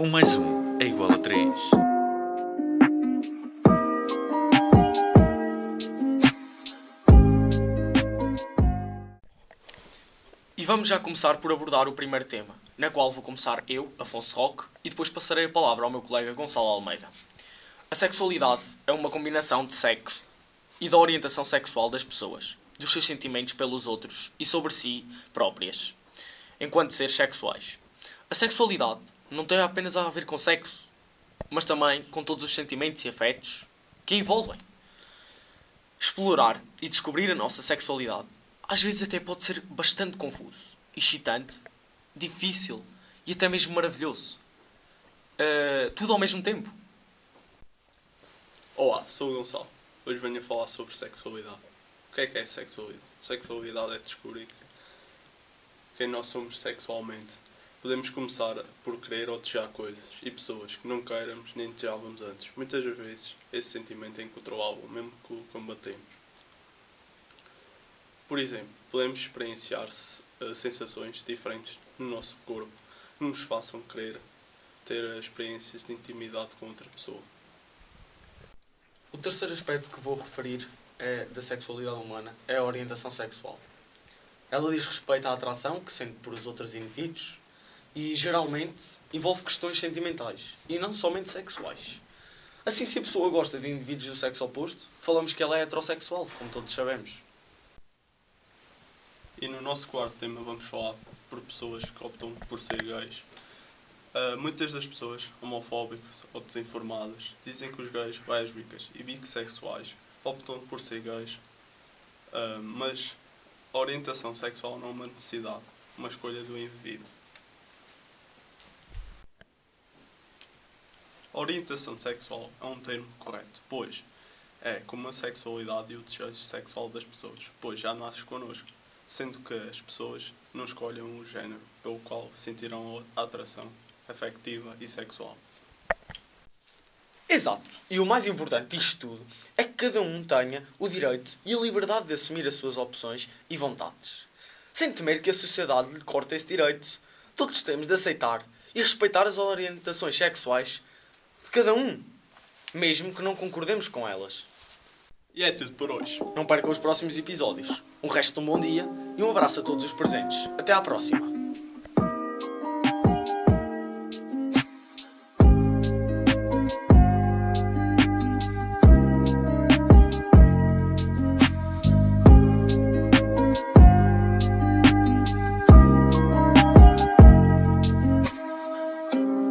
Um mais um é igual a três. E vamos já começar por abordar o primeiro tema, na qual vou começar eu, Afonso Roque, e depois passarei a palavra ao meu colega Gonçalo Almeida. A sexualidade é uma combinação de sexo e da orientação sexual das pessoas, dos seus sentimentos pelos outros e sobre si próprias, enquanto seres sexuais. A sexualidade não tem apenas a ver com sexo, mas também com todos os sentimentos e afetos que envolvem. Explorar e descobrir a nossa sexualidade às vezes até pode ser bastante confuso, excitante, difícil e até mesmo maravilhoso. Uh, tudo ao mesmo tempo. Olá, sou o Gonçalo. Hoje venho falar sobre sexualidade. O que é que é sexualidade? Sexualidade é descobrir quem nós somos sexualmente. Podemos começar por querer ou desejar coisas e pessoas que não queiramos nem desejávamos antes. Muitas vezes esse sentimento é incontrolável, mesmo que o combatemos. Por exemplo, podemos experienciar uh, sensações diferentes no nosso corpo que nos façam querer ter experiências de intimidade com outra pessoa. O terceiro aspecto que vou referir é, da sexualidade humana é a orientação sexual. Ela diz respeito à atração que sente por os outros indivíduos e, geralmente, envolve questões sentimentais e não somente sexuais. Assim, se a pessoa gosta de indivíduos do sexo oposto, falamos que ela é heterossexual, como todos sabemos. E no nosso quarto tema vamos falar por pessoas que optam por ser gays. Uh, muitas das pessoas homofóbicas ou desinformadas dizem que os gays, lésbicas e bissexuais optam por ser gays, uh, mas a orientação sexual não é uma necessidade, uma escolha do indivíduo. Orientação sexual é um termo correto, pois é como a sexualidade e o desejo sexual das pessoas, pois já nasce connosco sendo que as pessoas não escolhem o género pelo qual sentirão a atração afetiva e sexual. Exato. E o mais importante disto tudo é que cada um tenha o direito e a liberdade de assumir as suas opções e vontades, sem temer que a sociedade lhe corte esse direito. Todos temos de aceitar e respeitar as orientações sexuais de cada um, mesmo que não concordemos com elas. E é tudo por hoje. Não percam os próximos episódios. Um resto de um bom dia e um abraço a todos os presentes. Até à próxima.